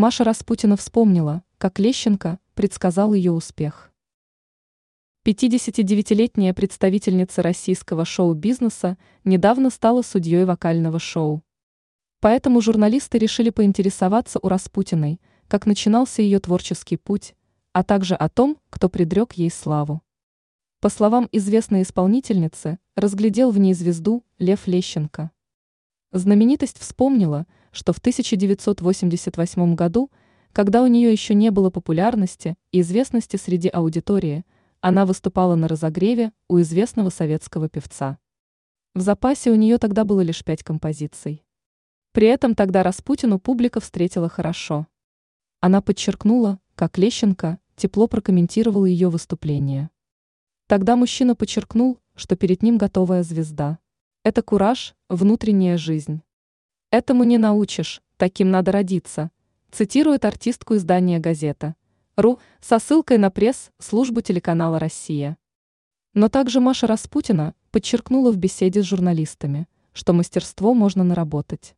Маша Распутина вспомнила, как Лещенко предсказал ее успех. 59-летняя представительница российского шоу-бизнеса недавно стала судьей вокального шоу. Поэтому журналисты решили поинтересоваться у Распутиной, как начинался ее творческий путь, а также о том, кто предрек ей славу. По словам известной исполнительницы, разглядел в ней звезду Лев Лещенко. Знаменитость вспомнила, что в 1988 году, когда у нее еще не было популярности и известности среди аудитории, она выступала на разогреве у известного советского певца. В запасе у нее тогда было лишь пять композиций. При этом тогда Распутину публика встретила хорошо. Она подчеркнула, как Лещенко тепло прокомментировал ее выступление. Тогда мужчина подчеркнул, что перед ним готовая звезда. Это кураж, внутренняя жизнь. Этому не научишь, таким надо родиться, цитирует артистку издания «Газета». РУ со ссылкой на пресс службу телеканала «Россия». Но также Маша Распутина подчеркнула в беседе с журналистами, что мастерство можно наработать.